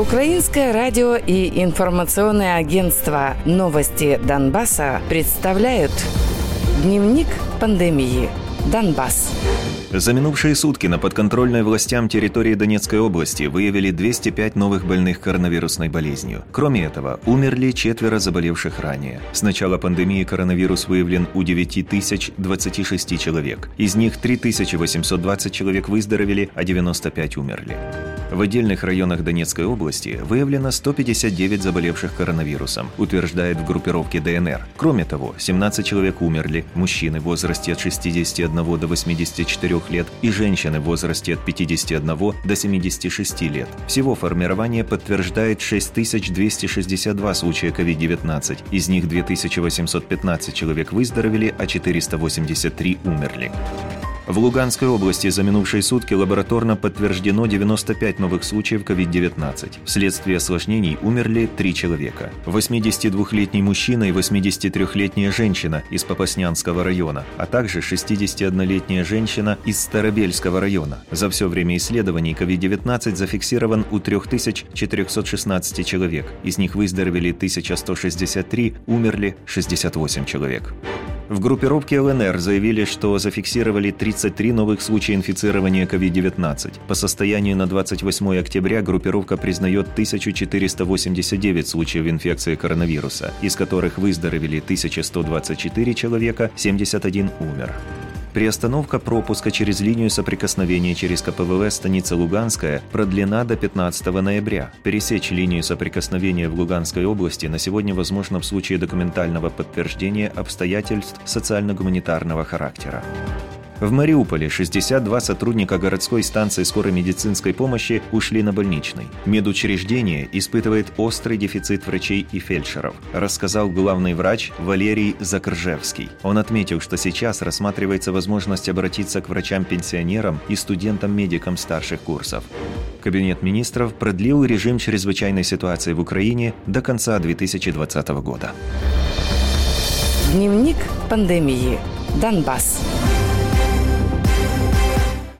Украинское радио и информационное агентство «Новости Донбасса» представляют Дневник пандемии. Донбасс. За минувшие сутки на подконтрольной властям территории Донецкой области выявили 205 новых больных коронавирусной болезнью. Кроме этого, умерли четверо заболевших ранее. С начала пандемии коронавирус выявлен у 9026 человек. Из них 3820 человек выздоровели, а 95 умерли. В отдельных районах Донецкой области выявлено 159 заболевших коронавирусом, утверждает в группировке ДНР. Кроме того, 17 человек умерли, мужчины в возрасте от 61 до 84 лет и женщины в возрасте от 51 до 76 лет. Всего формирование подтверждает 6262 случая COVID-19, из них 2815 человек выздоровели, а 483 умерли. В Луганской области за минувшие сутки лабораторно подтверждено 95 новых случаев COVID-19. Вследствие осложнений умерли три человека. 82-летний мужчина и 83-летняя женщина из Попаснянского района, а также 61-летняя женщина из Старобельского района. За все время исследований COVID-19 зафиксирован у 3416 человек. Из них выздоровели 1163, умерли 68 человек. В группировке ЛНР заявили, что зафиксировали 33 новых случая инфицирования COVID-19. По состоянию на 28 октября группировка признает 1489 случаев инфекции коронавируса, из которых выздоровели 1124 человека, 71 умер. Приостановка пропуска через линию соприкосновения через КПВВ станица Луганская продлена до 15 ноября. Пересечь линию соприкосновения в Луганской области на сегодня возможно в случае документального подтверждения обстоятельств социально-гуманитарного характера. В Мариуполе 62 сотрудника городской станции скорой медицинской помощи ушли на больничный. Медучреждение испытывает острый дефицит врачей и фельдшеров, рассказал главный врач Валерий Закржевский. Он отметил, что сейчас рассматривается возможность обратиться к врачам-пенсионерам и студентам-медикам старших курсов. Кабинет министров продлил режим чрезвычайной ситуации в Украине до конца 2020 года. Дневник пандемии. Донбасс.